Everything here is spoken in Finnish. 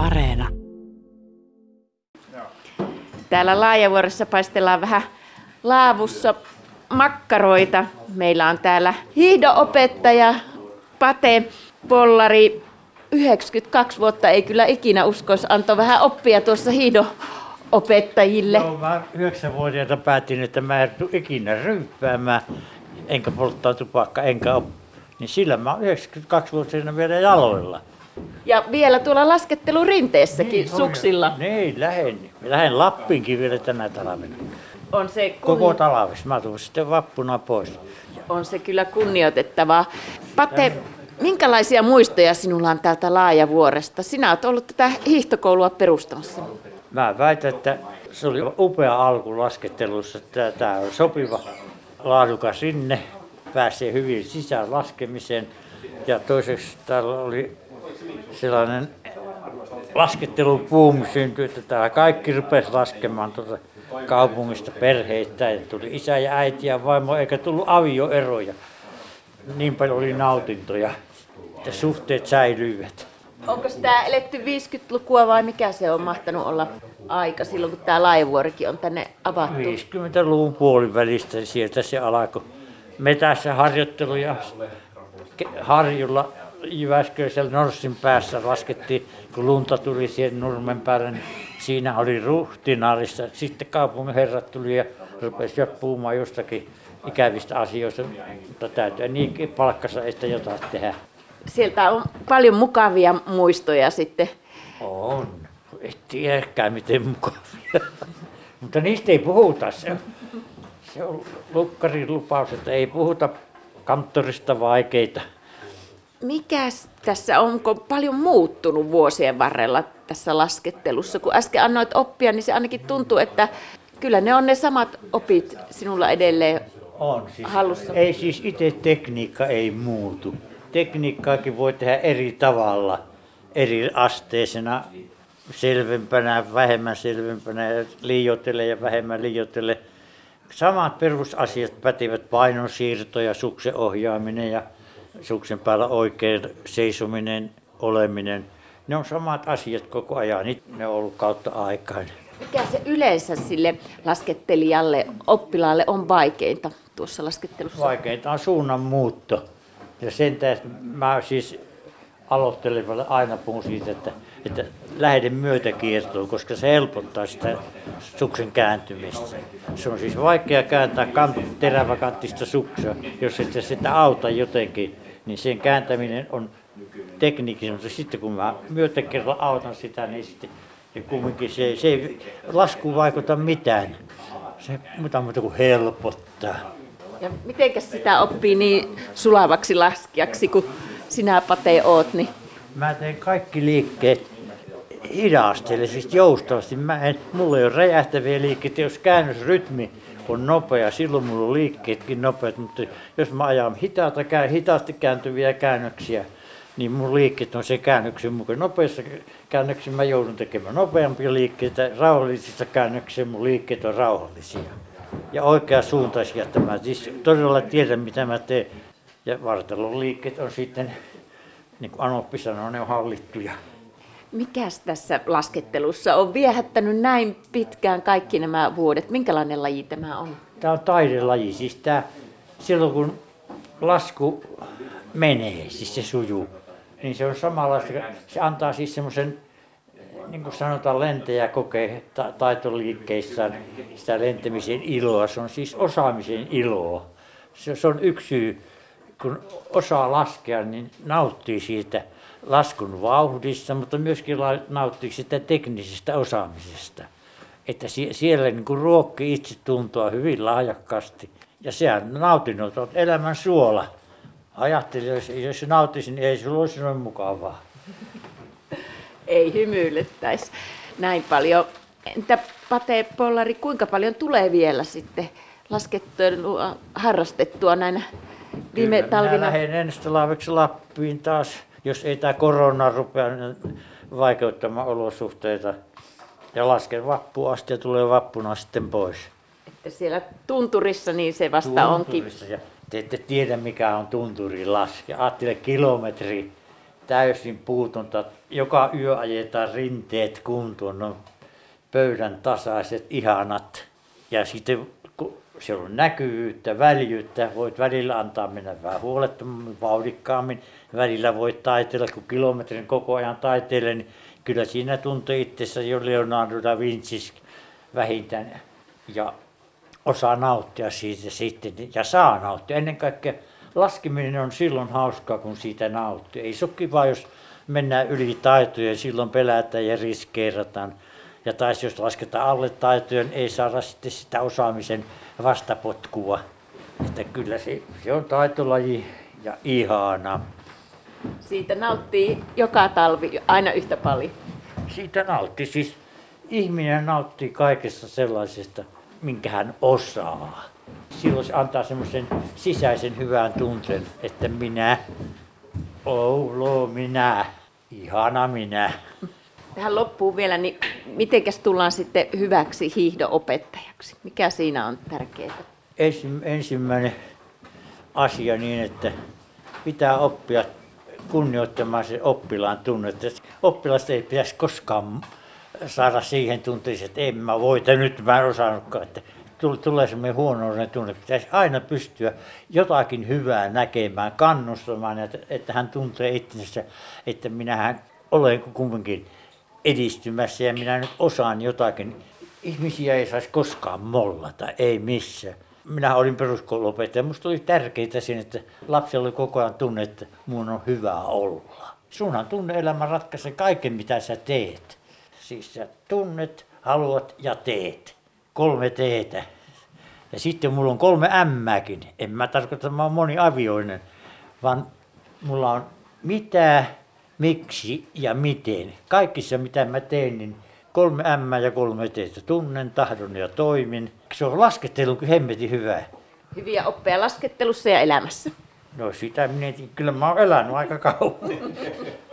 Areena. Täällä Laajavuoressa paistellaan vähän laavussa makkaroita. Meillä on täällä hiihdoopettaja Pate Pollari. 92 vuotta ei kyllä ikinä uskoisi antoi vähän oppia tuossa hiihdoopettajille. No, mä yhdeksänvuotiaana päätin, että mä en tule ikinä ryyppäämään, enkä polttaa tupakka, enkä op... Niin sillä mä oon 92-vuotiaana vielä jaloilla. Ja vielä tuolla laskettelurinteessäkin suksilla. Niin, lähen. Mä lähden Lappiinkin vielä tänä talvena. On se, Koko kun... talves. Mä tulen sitten vappuna pois. on se kyllä kunnioitettavaa. Pate, minkälaisia muistoja sinulla on täältä Laajavuoresta? Sinä olet ollut tätä hiihtokoulua perustamassa. Mä väitän, että se oli upea alku laskettelussa. Tämä on sopiva, laadukas sinne. Pääsee hyvin sisään laskemiseen. Ja toiseksi täällä oli sellainen laskettelupuumi syntyi, että täällä kaikki rupesi laskemaan tuota kaupungista perheittäin. Tuli isä ja äiti ja vaimo, eikä tullut avioeroja. Niin paljon oli nautintoja, että suhteet säilyivät. Onko tämä eletty 50-lukua vai mikä se on mahtanut olla aika silloin, kun tämä Laajavuorikin on tänne avattu? 50-luvun puolivälistä sieltä se alkoi. Metässä harjoitteluja Ke- Harjulla Jyväskyläisellä Norssin päässä laskettiin, kun lunta tuli siihen nurmen päälle, niin siinä oli ruhtinaarissa. Sitten kaupungin herrat tuli ja rupesivat puhumaan jostakin ikävistä asioista, mutta täytyy niin palkkansa, että jotain tehdä. Sieltä on paljon mukavia muistoja sitten. On. Et tiedäkään miten mukavia. Mutta niistä ei puhuta. Se on, se on lukkarin lupaus, että ei puhuta kanttorista vaikeita. Mikäs tässä on, onko paljon muuttunut vuosien varrella tässä laskettelussa? Kun äsken annoit oppia, niin se ainakin tuntuu, että kyllä ne on ne samat opit sinulla edelleen. On siis. Hallussa. Ei siis itse tekniikka ei muutu. Tekniikkaakin voi tehdä eri tavalla, eri asteisena, selvempänä, vähemmän selvempänä, liioitelle ja vähemmän liioitelle. Samat perusasiat pätivät painonsiirto ja suksen ohjaaminen ja suksen päällä oikein seisominen, oleminen. Ne on samat asiat koko ajan. Nyt ne on ollut kautta aikaan. Mikä se yleensä sille laskettelijalle, oppilaalle on vaikeinta tuossa laskettelussa? Vaikeinta on suunnan muutto. Ja sen tähden mä siis aloittelevalle aina puhun siitä, että, että lähden myötäkiertoon, koska se helpottaa sitä suksen kääntymistä. Se on siis vaikea kääntää kant, teräväkanttista suksia, jos et sitä auta jotenkin, niin sen kääntäminen on tekniikki, mutta sitten kun mä myötäkierrolla autan sitä, niin sitten niin kumminkin se, se ei laskuun vaikuta mitään. Se muuta muuta kuin helpottaa. Ja mitenkäs sitä oppii niin sulavaksi laskijaksi, kun sinä Pate oot, niin Mä teen kaikki liikkeet hidastele, siis joustavasti. Mä en, mulla ei ole räjähtäviä liikkeitä, jos käännösrytmi on nopea, silloin mulla on liikkeetkin nopeat, mutta jos mä ajan hitaata, hitaasti kääntyviä käännöksiä, niin mun liikkeet on se käännöksen mukaan. Nopeassa käännöksissä mä joudun tekemään nopeampia liikkeitä, rauhallisissa käännöksissä mun liikkeet on rauhallisia. Ja oikea suuntaisia, että mä siis todella tiedän mitä mä teen. Ja vartalon liikkeet on sitten, niin kuin Anoppi sanoi, ne on hallittuja. Mikäs tässä laskettelussa on viehättänyt näin pitkään kaikki nämä vuodet? Minkälainen laji tämä on? Tämä on taidelaji, siis tämä, silloin kun lasku menee, siis se sujuu, niin se on samalla, se antaa siis semmoisen, niin kuin sanotaan, lentäjä kokee ta- taitoliikkeissään sitä lentämisen iloa, se on siis osaamisen iloa. Se, se on yksi syy, kun osaa laskea, niin nauttii siitä laskun vauhdista, mutta myöskin nauttii sitä teknisestä osaamisesta. Että sie- siellä niin kuin ruokki itse tuntua hyvin lahjakkaasti. Ja sehän nautinut on elämän suola. Ajattelin, jos, jos nauttisin, niin ei se olisi noin mukavaa. Ei hymyilyttäisi näin paljon. Entä Pate Pollari, kuinka paljon tulee vielä sitten laskettelua harrastettua näinä viime Kyllä, talvina? Minä lähden ensi talveksi Lappiin taas, jos ei tämä korona rupea vaikeuttamaan olosuhteita. Ja lasken vappuun asti ja tulee vappuna sitten pois. Että siellä tunturissa niin se vasta onkin. Tunturissa. Ja te ette tiedä mikä on tunturin laske. Ajattele kilometri täysin puutonta. Joka yö ajetaan rinteet kuntoon, no pöydän tasaiset, ihanat. Ja sitten kun siellä on näkyvyyttä, väljyyttä, voit välillä antaa mennä vähän huolettomammin, vauhdikkaammin. Välillä voit taiteella, kun kilometrin koko ajan taiteilee, niin kyllä siinä tuntee itsessä jo Leonardo da Vinci vähintään. Ja osaa nauttia siitä sitten ja saa nauttia. Ennen kaikkea laskeminen on silloin hauskaa, kun siitä nauttii. Ei se ole kiva, jos mennään yli taitojen, silloin pelätään ja riskeerataan. Ja taas jos lasketaan alle taitojen, ei saada sitten sitä osaamisen vastapotkua. Että kyllä se, se on taitolaji ja ihana. Siitä nauttii joka talvi aina yhtä paljon. Siitä nauttii siis, ihminen nauttii kaikesta sellaisesta, minkä hän osaa. Silloin se antaa semmoisen sisäisen hyvän tunteen, että minä, Oulo minä, ihana minä. Tähän loppuun vielä, niin mitenkäs tullaan sitten hyväksi hiihdoopettajaksi? Mikä siinä on tärkeää? Ensim, ensimmäinen asia niin, että pitää oppia kunnioittamaan se oppilaan tunnetta. Oppilasta ei pitäisi koskaan saada siihen tunteeseen, että en mä voita, nyt mä en osannutkaan. Että tulee semmoinen huono tunne. Pitäisi aina pystyä jotakin hyvää näkemään, kannustamaan, että, että hän tuntee itsensä, että minähän olen kumminkin edistymässä ja minä nyt osaan jotakin. Ihmisiä ei saisi koskaan mollata, ei missään. Minä olin peruskouluopettaja. Minusta oli tärkeää siinä, että lapsella oli koko ajan tunne, että minun on hyvä olla. Sunhan tunne-elämä ratkaisee kaiken, mitä sä teet. Siis sä tunnet, haluat ja teet. Kolme teetä. Ja sitten mulla on kolme ämmääkin. En mä tarkoita, että mä oon moniavioinen, vaan mulla on mitä, miksi ja miten. Kaikissa mitä mä teen, niin kolme ämmää ja kolme teetä. Tunnen, tahdon ja toimin. Se on laskettelu hemmetin hyvä. Hyviä oppeja laskettelussa ja elämässä. No sitä minä. Kyllä mä oon elänyt aika kauan.